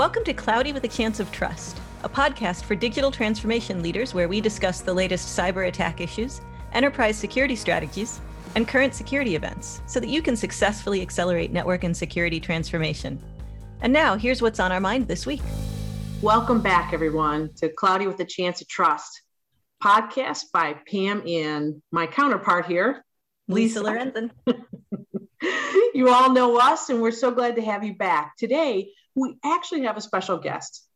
Welcome to Cloudy with a Chance of Trust, a podcast for digital transformation leaders where we discuss the latest cyber attack issues, enterprise security strategies, and current security events so that you can successfully accelerate network and security transformation. And now, here's what's on our mind this week. Welcome back, everyone, to Cloudy with a Chance of Trust, podcast by Pam and my counterpart here, Lisa Lorenzin. you all know us, and we're so glad to have you back. Today, we actually have a special guest.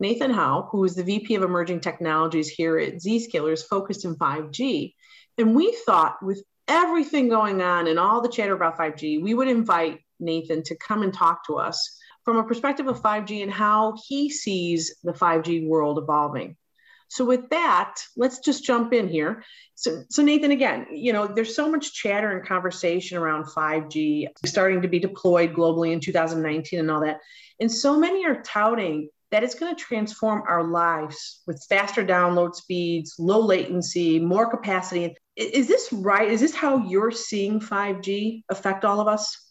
Nathan Howe, who is the VP of Emerging Technologies here at Zscaler, focused in 5G. And we thought, with everything going on and all the chatter about 5G, we would invite Nathan to come and talk to us from a perspective of 5G and how he sees the 5G world evolving. So with that, let's just jump in here. So, so Nathan, again, you know, there's so much chatter and conversation around 5G starting to be deployed globally in 2019 and all that. And so many are touting that it's going to transform our lives with faster download speeds, low latency, more capacity. Is this right? Is this how you're seeing 5G affect all of us?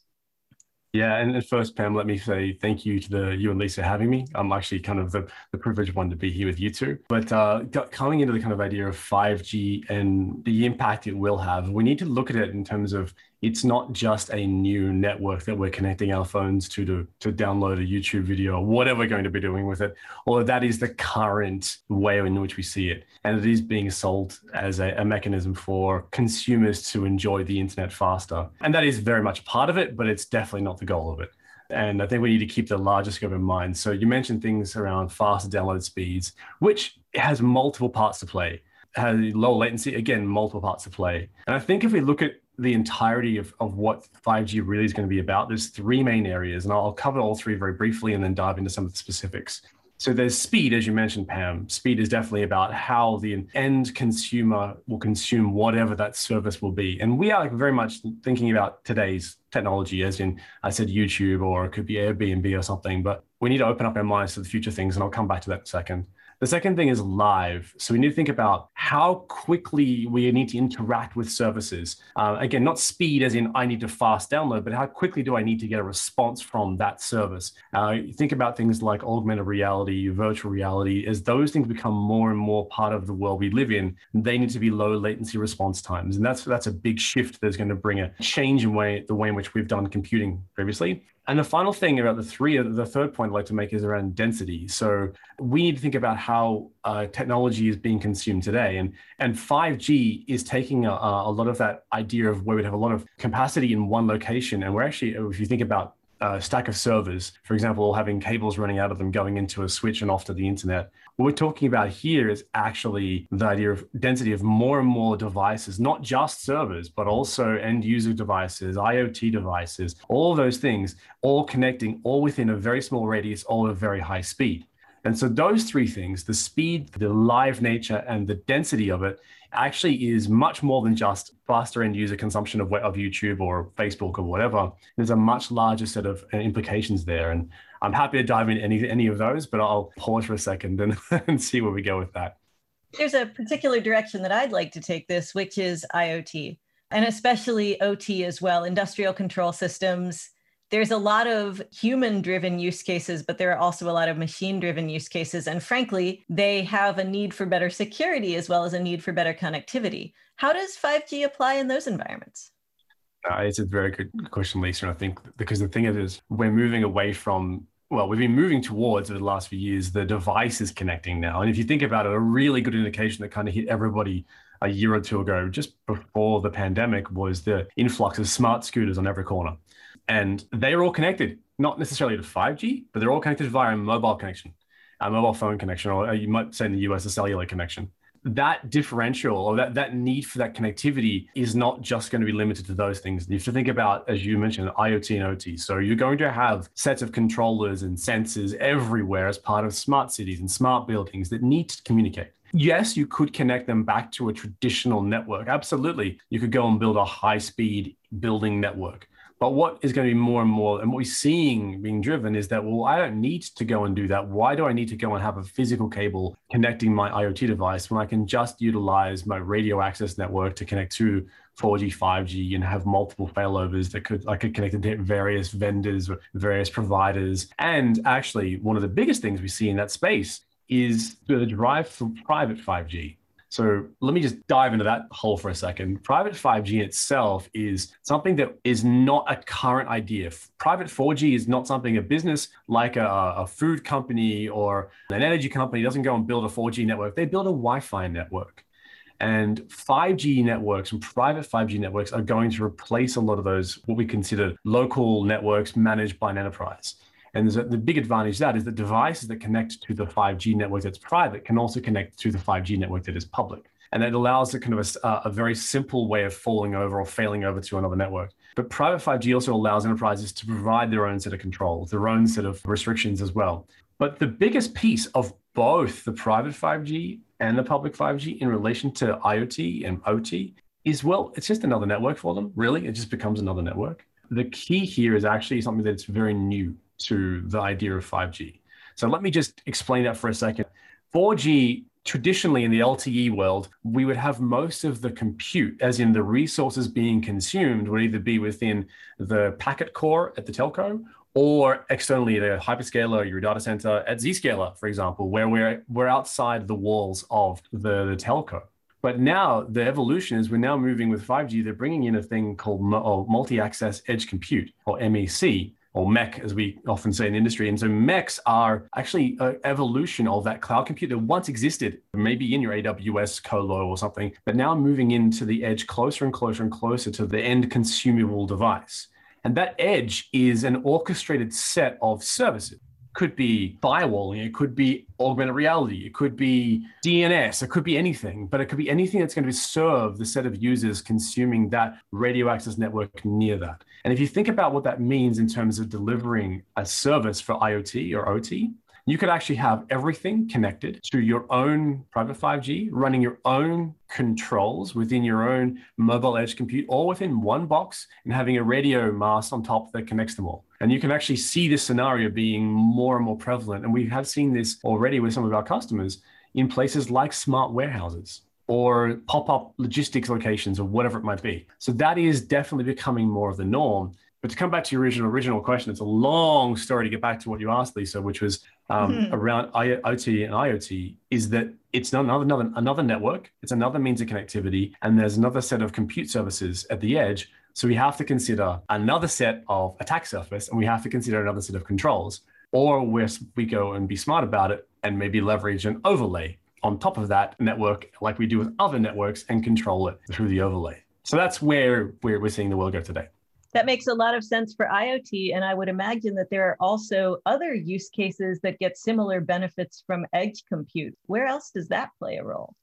Yeah, and first, Pam, let me say thank you to the you and Lisa having me. I'm actually kind of the, the privileged one to be here with you two. But uh, coming into the kind of idea of 5G and the impact it will have, we need to look at it in terms of it's not just a new network that we're connecting our phones to to, to download a YouTube video or whatever we're going to be doing with it, although that is the current way in which we see it. And it is being sold as a, a mechanism for consumers to enjoy the internet faster. And that is very much part of it, but it's definitely not the goal of it. And I think we need to keep the larger scope in mind. So you mentioned things around faster download speeds, which has multiple parts to play. Has low latency, again, multiple parts to play. And I think if we look at the entirety of, of what 5G really is going to be about, there's three main areas, and I'll cover all three very briefly and then dive into some of the specifics. So there's speed, as you mentioned, Pam. Speed is definitely about how the end consumer will consume whatever that service will be. And we are very much thinking about today's technology, as in I said YouTube or it could be Airbnb or something, but we need to open up our minds to the future things, and I'll come back to that in a second. The second thing is live. So we need to think about how quickly we need to interact with services. Uh, again, not speed as in I need to fast download, but how quickly do I need to get a response from that service? Uh, think about things like augmented reality, virtual reality. As those things become more and more part of the world we live in, they need to be low latency response times, and that's that's a big shift that's going to bring a change in way the way in which we've done computing previously. And the final thing about the three, the third point I'd like to make is around density. So we need to think about how uh, technology is being consumed today, and and 5G is taking a, a lot of that idea of where we'd have a lot of capacity in one location, and we're actually, if you think about a stack of servers, for example, having cables running out of them going into a switch and off to the internet. What we're talking about here is actually the idea of density of more and more devices, not just servers, but also end user devices, IoT devices, all those things, all connecting, all within a very small radius, all at very high speed. And so those three things, the speed, the live nature, and the density of it, actually is much more than just faster end user consumption of, of YouTube or Facebook or whatever. There's a much larger set of uh, implications there. And I'm happy to dive into any, any of those, but I'll pause for a second and, and see where we go with that. There's a particular direction that I'd like to take this, which is IoT, and especially OT as well, industrial control systems there's a lot of human driven use cases, but there are also a lot of machine driven use cases. And frankly, they have a need for better security as well as a need for better connectivity. How does 5G apply in those environments? Uh, it's a very good question, Lisa. And I think because the thing is, we're moving away from well, we've been moving towards over the last few years the device is connecting now. And if you think about it, a really good indication that kind of hit everybody a year or two ago, just before the pandemic, was the influx of smart scooters on every corner and they're all connected, not necessarily to 5G, but they're all connected via a mobile connection, a mobile phone connection, or uh, you might say in the US, a cellular connection. That differential or that, that need for that connectivity is not just going to be limited to those things. You have to think about, as you mentioned, IoT and OT. So you're going to have sets of controllers and sensors everywhere as part of smart cities and smart buildings that need to communicate. Yes, you could connect them back to a traditional network. Absolutely. You could go and build a high speed building network But what is going to be more and more, and what we're seeing being driven is that, well, I don't need to go and do that. Why do I need to go and have a physical cable connecting my IoT device when I can just utilize my radio access network to connect to 4G, 5G, and have multiple failovers that could I could connect to various vendors, various providers. And actually, one of the biggest things we see in that space is the drive for private 5G. So let me just dive into that hole for a second. Private 5G itself is something that is not a current idea. Private 4G is not something a business like a, a food company or an energy company doesn't go and build a 4G network. They build a Wi-Fi network. And 5G networks and private 5G networks are going to replace a lot of those, what we consider local networks managed by an enterprise. And a, the big advantage that is that devices that connect to the 5G network that's private can also connect to the 5G network that is public. And it allows a kind of a, a very simple way of falling over or failing over to another network. But private 5G also allows enterprises to provide their own set of controls, their own set of restrictions as well. But the biggest piece of both the private 5G and the public 5G in relation to IoT and OT is well, it's just another network for them, really. It just becomes another network. The key here is actually something that's very new to the idea of 5G. So let me just explain that for a second. 4G traditionally in the LTE world, we would have most of the compute, as in the resources being consumed, would either be within the packet core at the telco or externally at a hyperscaler, your data center at Zscaler, for example, where we're, we're outside the walls of the, the telco. But now the evolution is we're now moving with 5G, they're bringing in a thing called multi access edge compute or MEC, or MEC, as we often say in the industry. And so MECs are actually an evolution of that cloud compute that once existed, maybe in your AWS colo or something, but now moving into the edge closer and closer and closer to the end consumable device. And that edge is an orchestrated set of services could be firewalling, it could be augmented reality, it could be DNS, it could be anything, but it could be anything that's going to serve the set of users consuming that radio access network near that. And if you think about what that means in terms of delivering a service for IoT or OT, you could actually have everything connected to your own private 5G, running your own controls within your own mobile edge compute, all within one box, and having a radio mast on top that connects them all. And you can actually see this scenario being more and more prevalent. And we have seen this already with some of our customers in places like smart warehouses or pop up logistics locations or whatever it might be. So that is definitely becoming more of the norm. But to come back to your original original question, it's a long story to get back to what you asked, Lisa, which was um, mm-hmm. around IoT and IoT. Is that it's another, another another network, it's another means of connectivity, and there's another set of compute services at the edge. So we have to consider another set of attack surface, and we have to consider another set of controls. Or we we go and be smart about it and maybe leverage an overlay on top of that network, like we do with other networks, and control it through the overlay. So that's where we're seeing the world go today. That makes a lot of sense for IoT. And I would imagine that there are also other use cases that get similar benefits from edge compute. Where else does that play a role?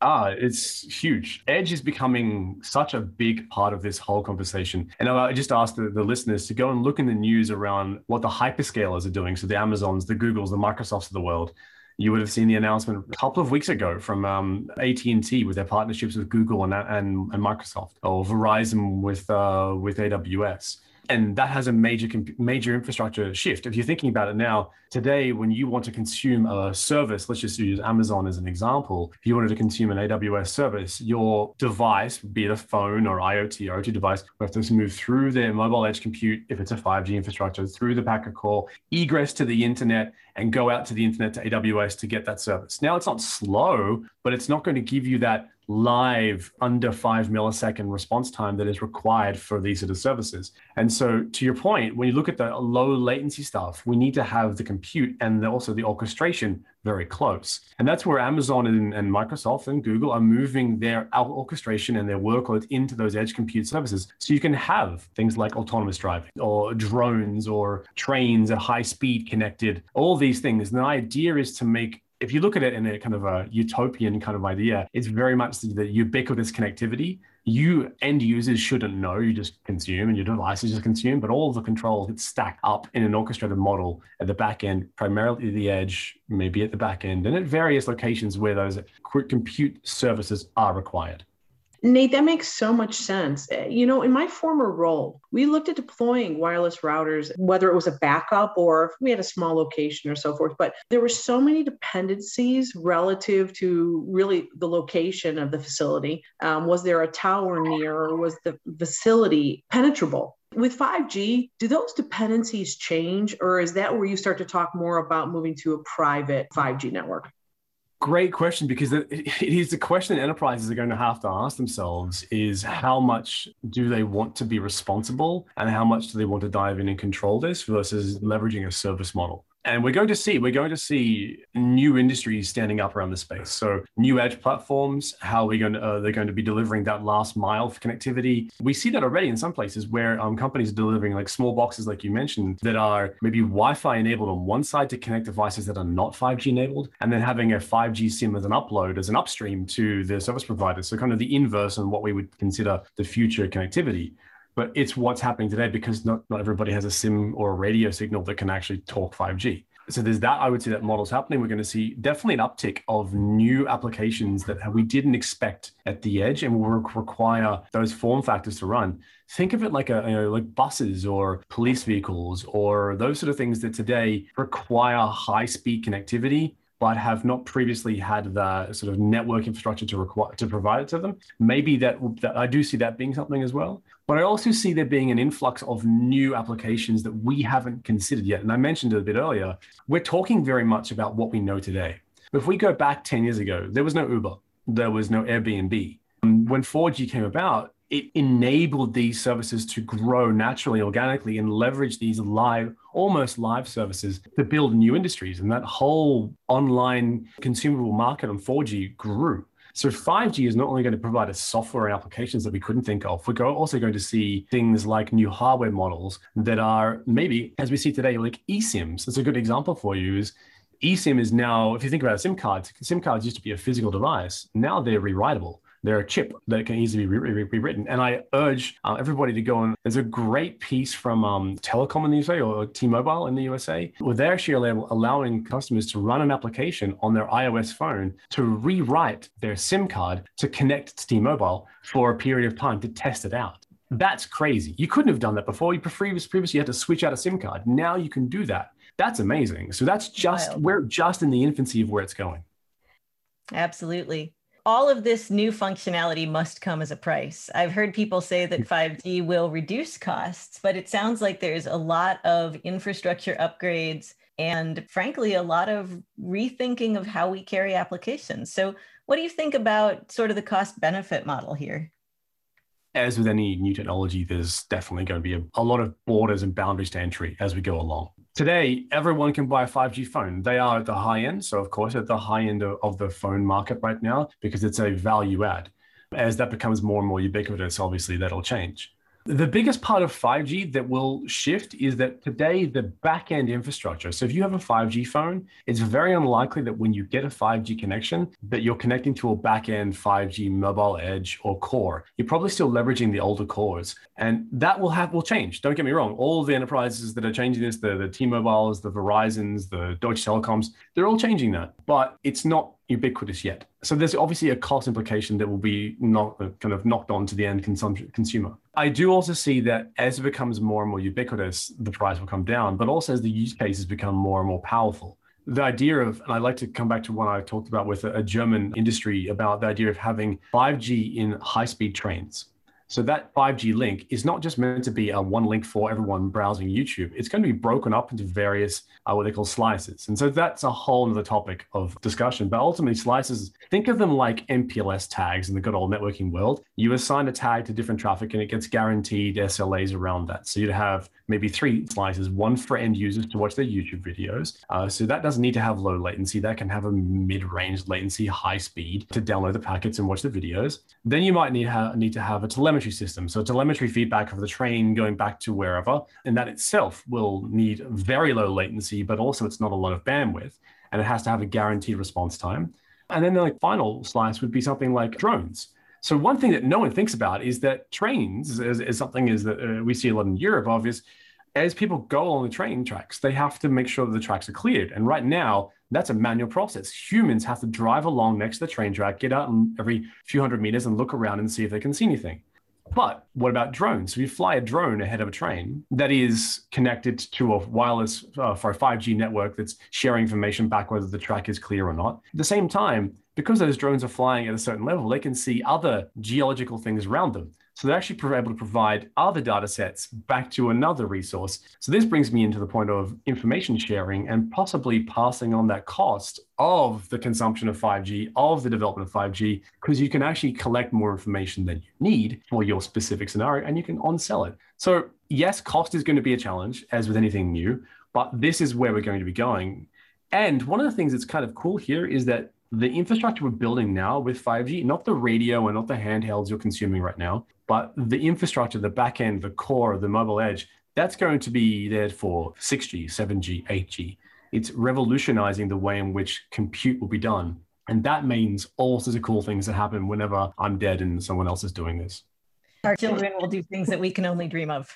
Ah, it's huge. Edge is becoming such a big part of this whole conversation. And I just asked the, the, listeners to go and look in the news around what the hyperscalers are doing. So the Amazons, the Googles, the Microsofts of the world you would have seen the announcement a couple of weeks ago from um, AT&T with their partnerships with Google and, and, and Microsoft, or Verizon with uh, with AWS and that has a major major infrastructure shift. If you're thinking about it now, today, when you want to consume a service, let's just use Amazon as an example. If you wanted to consume an AWS service, your device, be it a phone or IoT or OT device, will have to move through their mobile edge compute, if it's a 5G infrastructure, through the packet core, egress to the internet, and go out to the internet to AWS to get that service. Now, it's not slow, but it's not going to give you that live under five millisecond response time that is required for these sort of services. And so, to your point, when you look at the low latency stuff, we need to have the compute and the, also the orchestration very close. And that's where Amazon and, and, Microsoft and Google are moving their orchestration and their workloads into those edge compute services. So you can have things like autonomous driving or drones or trains at high speed connected, all these things. And the idea is to make if you look at it in a kind of a utopian kind of idea, it's very much the ubiquitous connectivity. You end users shouldn't know, you just consume and your devices just consume, but all the controls get stacked up in an orchestrated model at the back end, primarily the edge, maybe at the back end, and at various locations where those compute services are required. Nate, that makes so much sense. Eh, you know, in my former role, we looked at deploying wireless routers, whether it was a backup or if we had a small location or so forth. But there were so many dependencies relative to really the location of the facility. Um, was there a tower near, or was the facility penetrable? With 5G, do those dependencies change, or is that where you start to talk more about moving to a private 5G network? Great question because it is a question that enterprises are going to have to ask themselves is how much do they want to be responsible and how much do they want to dive in and control this versus leveraging a service model and we're going to see we're going to see new industries standing up around the space. So new edge platforms how are we going to uh, they're going to be delivering that last mile for connectivity. We see that already in some places where um, companies are delivering like small boxes like you mentioned that are maybe wi-fi enabled on one side to connect devices that are not 5g enabled and then having a 5g sim as an upload as an upstream to the service provider. So kind of the inverse on what we would consider the future connectivity but it's what's happening today because not, not everybody has a sim or a radio signal that can actually talk 5G. So there's that. I would say that model's happening. We're going to see definitely an uptick of new applications that we didn't expect at the edge and will require those form factors to run. Think of it like a you know like buses or police vehicles or those sort of things that today require high speed connectivity but have not previously had the sort of network infrastructure to require to provide it to them. Maybe that, that I do see that being something as well. But I also see there being an influx of new applications that we haven't considered yet. And I mentioned it a bit earlier. We're talking very much about what we know today. If we go back 10 years ago, there was no Uber, there was no Airbnb. When 4G came about, it enabled these services to grow naturally, organically, and leverage these live, almost live services to build new industries. And that whole online consumable market on 4G grew. So 5G is not only going to provide us software and applications that we couldn't think of, we're also going to see things like new hardware models that are maybe, as we see today, like eSIMs. That's a good example for you. Is eSIM is now, if you think about SIM cards, SIM cards used to be a physical device. Now they're rewritable. They're a chip that can easily be rewritten. And I urge uh, everybody to go on. There's a great piece from um, Telecom in the USA or T-Mobile in the USA, where they're actually allowing customers to run an application on their iOS phone to rewrite their SIM card to connect to T-Mobile for a period of time to test it out. That's crazy. You couldn't have done that before. You previously you had to switch out a SIM card. Now you can do that. That's amazing. So that's just Wild. we're just in the infancy of where it's going. Absolutely all of this new functionality must come as a price. I've heard people say that mm. 5G will reduce costs, but it sounds like there's a lot of infrastructure upgrades and, frankly, a lot of rethinking of how we carry applications. So, what do you think about sort of the cost benefit model here? As with any new technology, there's definitely going to be a, a lot of borders and boundaries to entry as we go along. Today, everyone can buy a 5G phone. They are at the high end. So, of course, at the high end of, of the phone market right now, because it's a value add. As that becomes more and more ubiquitous, obviously that'll change. The biggest part of 5G that will shift is that today the back-end infrastructure. So if you have a 5G phone, it's very unlikely that when you get a 5G connection that you're connecting to a back-end 5G mobile edge or core. You're probably still leveraging the older cores. And that will have will change. Don't get me wrong. All the enterprises that are changing this, the, the T-Mobiles, the Verizons, the Deutsche Telekoms, they're all changing that. But it's not ubiquitous yet. So there's obviously a cost implication that will be not uh, kind of knocked on to the end consumption consumer. I do also see that as it becomes more and more ubiquitous, the price will come down, but also as the use cases become more and more powerful. The idea of, and I'd like to come back to what I talked about with a, a German industry about the idea of having 5G in high speed trains. So that 5G link is not just meant to be a one link for everyone browsing YouTube. It's going to be broken up into various uh, what they call slices. And so that's a whole other topic of discussion. But ultimately, slices, think of them like MPLS tags in the good old networking world. You assign a tag to different traffic and it gets guaranteed SLAs around that. So you'd have maybe three slices, one for end users to watch their YouTube videos. Uh, so that doesn't need to have low latency. That can have a mid-range latency, high speed to download the packets and watch the videos. Then you might need, ha- need to have a telemetry system. So telemetry feedback of the train going back to wherever. And that itself will need very low latency, but also it's not a lot of bandwidth. And it has to have a guaranteed response time. And then the like, final slice would be something like drones. So one thing that no one thinks about is that trains is, is something is that uh, we see a lot in Europe of is as people go along the train tracks, they have to make sure that the tracks are cleared. And right now, that's a manual process. Humans have to drive along next to the train track, get out every few hundred meters and look around and see if they can see anything. But what about drones? So you fly a drone ahead of a train that is connected to a wireless uh, for a 5G network that's sharing information back whether the track is clear or not. At the same time, because those drones are flying at a certain level, they can see other geological things around them. So they're actually able to provide other data sets back to another resource. So this brings me into the point of information sharing and possibly passing on that cost of the consumption of 5G, of the development of 5G, because you can actually collect more information than you need for your specific scenario and you can on-sell it. So yes, cost is going to be a challenge as with anything new, but this is where we're going to be going. And one of the things that's kind of cool here is that the infrastructure we're building now with 5G, not the radio and not the handhelds you're consuming right now, but the infrastructure, the back end, the core, of the mobile edge, that's going to be there for 6G, 7G, 8G. It's revolutionizing the way in which compute will be done. And that means all sorts of cool things that happen whenever I'm dead and someone else is doing this. Our children will do things that we can only dream of.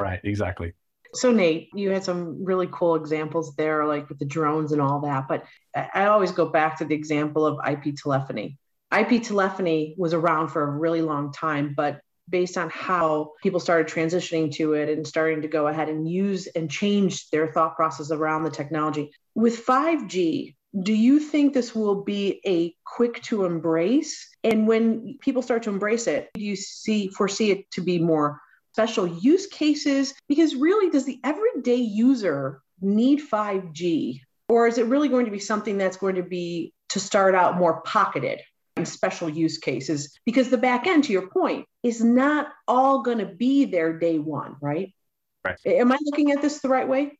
Right, exactly. So, Nate, you had some really cool examples there, like with the drones and all that. But I always go back to the example of IP telephony. IP telephony was around for a really long time, but based on how people started transitioning to it and starting to go ahead and use and change their thought process around the technology. With 5G, do you think this will be a quick to embrace? And when people start to embrace it, do you see foresee it to be more special use cases? Because really, does the everyday user need 5G? Or is it really going to be something that's going to be to start out more pocketed special use cases? Because the back end, to your point, is not all going to be there day one, right? Right. Am I looking at this the right way?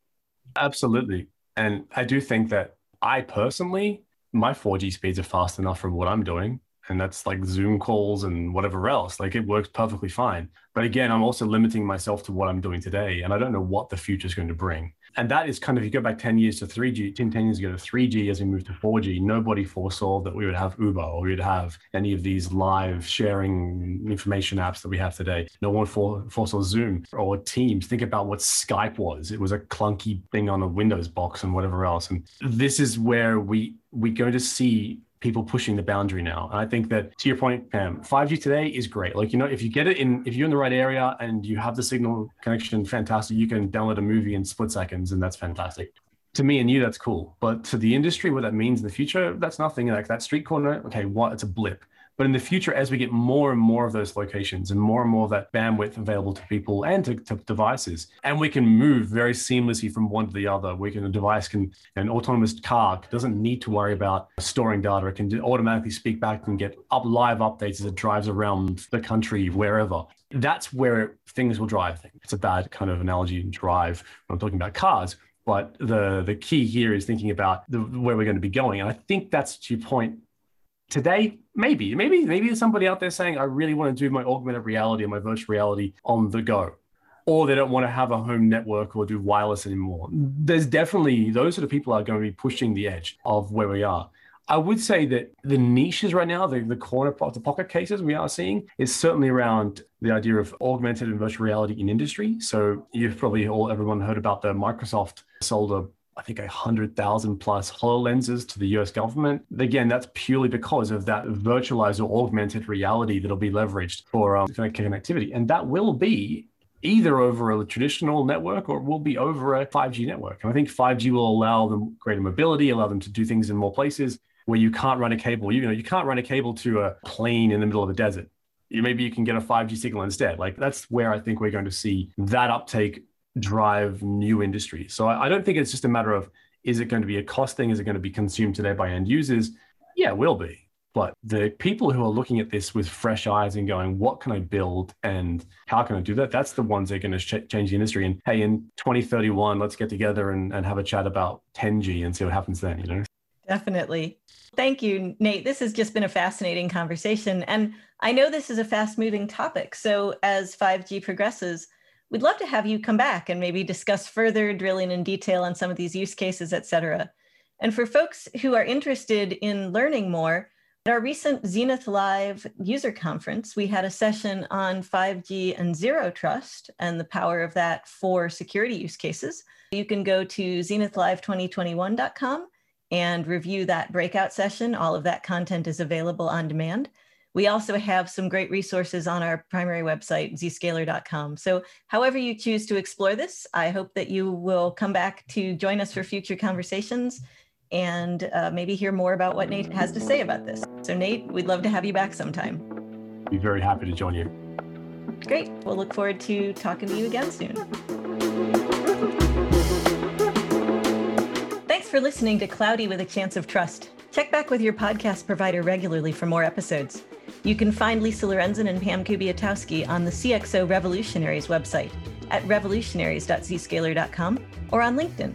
Absolutely. And I do think that I personally, my 4G speeds are fast enough from what I'm doing and that's like Zoom calls and whatever else. Like it works perfectly fine. But again, I'm also limiting myself to what I'm doing today, and I don't know what the future is going to bring. And that is kind of, if you go back 10 years to 3G, 10, 10 years ago to 3G as we move to 4G, nobody foresaw that we would have Uber or we would have any of these live sharing information apps that we have today. No one foresaw Zoom or Teams. Think about what Skype was. It was a clunky thing on a Windows box and whatever else. And this is where we, we're going to see people pushing the boundary now. And I think that to your point, Pam, 5G today is great. Like, you know, if you get it in, if you're in the right area and you have the signal connection, fantastic. You can download a movie in split seconds and that's fantastic. To me and you, that's cool. But to the industry, what that means in the future, that's nothing. Like that street corner, okay, what? It's a blip. But in the future, as we get more and more of those locations and more and more of that bandwidth available to people and to, to devices, and we can move very seamlessly from one to the other, we can, a device can, an autonomous car doesn't need to worry about storing data. It can automatically speak back and get up live updates as it drives around the country, wherever. That's where things will drive things. It's a bad kind of analogy, to drive when I'm talking about cars. But the, the key here is thinking about the, where we're going to be going. And I think that's to your point today maybe maybe maybe there's somebody out there saying i really want to do my augmented reality and my virtual reality on the go or they don't want to have a home network or do wireless anymore. There's definitely those are the people are going to be pushing the edge of where we are. I would say that the niches right now the, the corner of the pocket cases we are seeing is certainly around the idea of augmented and virtual reality in industry. So you've probably all everyone heard about the microsoft sold a I think, 100,000 plus HoloLenses to the US government. Again, that's purely because of that virtualized or augmented reality that'll be leveraged for um, connectivity. And that will be either over a traditional network or it will be over a 5G network. And I think 5G will allow them greater mobility, allow them to do things in more places where you can't run a cable. You know, you can't run a cable to a plane in the middle of the desert. Maybe you can get a 5G signal instead. Like that's where I think we're going to see that uptake drive new industries. So I, I don't think it's just a matter of is it going to be a cost thing? Is it going to be consumed today by end users? Yeah, it will be. But the people who are looking at this with fresh eyes and going, what can I build and how can I do that? That's the ones that are going to ch- change the industry. And hey, in 2031, let's get together and, and have a chat about 10G and see what happens then, you know? Definitely. Thank you, Nate. This has just been a fascinating conversation. And I know this is a fast moving topic. So as 5G progresses, we'd love to have you come back and maybe discuss further drilling in detail on some of these use cases, et cetera. And for folks who are interested in learning more, At our recent Zenith Live user conference, we had a session on 5G and zero trust and the power of that for security use cases. You can go to zenithlive2021.com and review that breakout session. All of that content is available on demand. We also have some great resources on our primary website, zscaler.com. So, however you choose to explore this, I hope that you will come back to join us for future conversations and uh, maybe hear more about what Nate has to say about this. So, Nate, we'd love to have you back sometime. Be very happy to join you. Great. We'll look forward to talking to you again soon. Thanks for listening to Cloudy with a Chance of Trust. Check back with your podcast provider regularly for more episodes. You can find Lisa Lorenzin and Pam Kubiatowski on the CXO Revolutionaries website at revolutionaries.zscaler.com or on LinkedIn.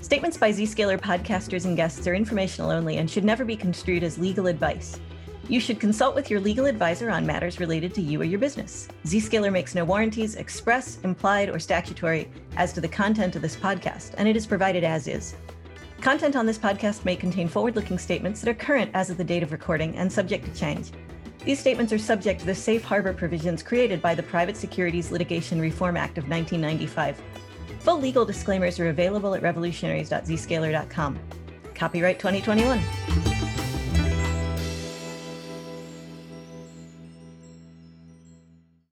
Statements by Zscaler podcasters and guests are informational only and should never be construed as legal advice. You should consult with your legal advisor on matters related to you or your business. Zscaler makes no warranties, express, implied, or statutory as to the content of this podcast, and it is provided as is. Content on this podcast may contain forward looking statements that are current as of the date of recording and subject to change. These statements are subject to the safe harbor provisions created by the Private Securities Litigation Reform Act of 1995. Full legal disclaimers are available at revolutionaries.zscaler.com. Copyright 2021.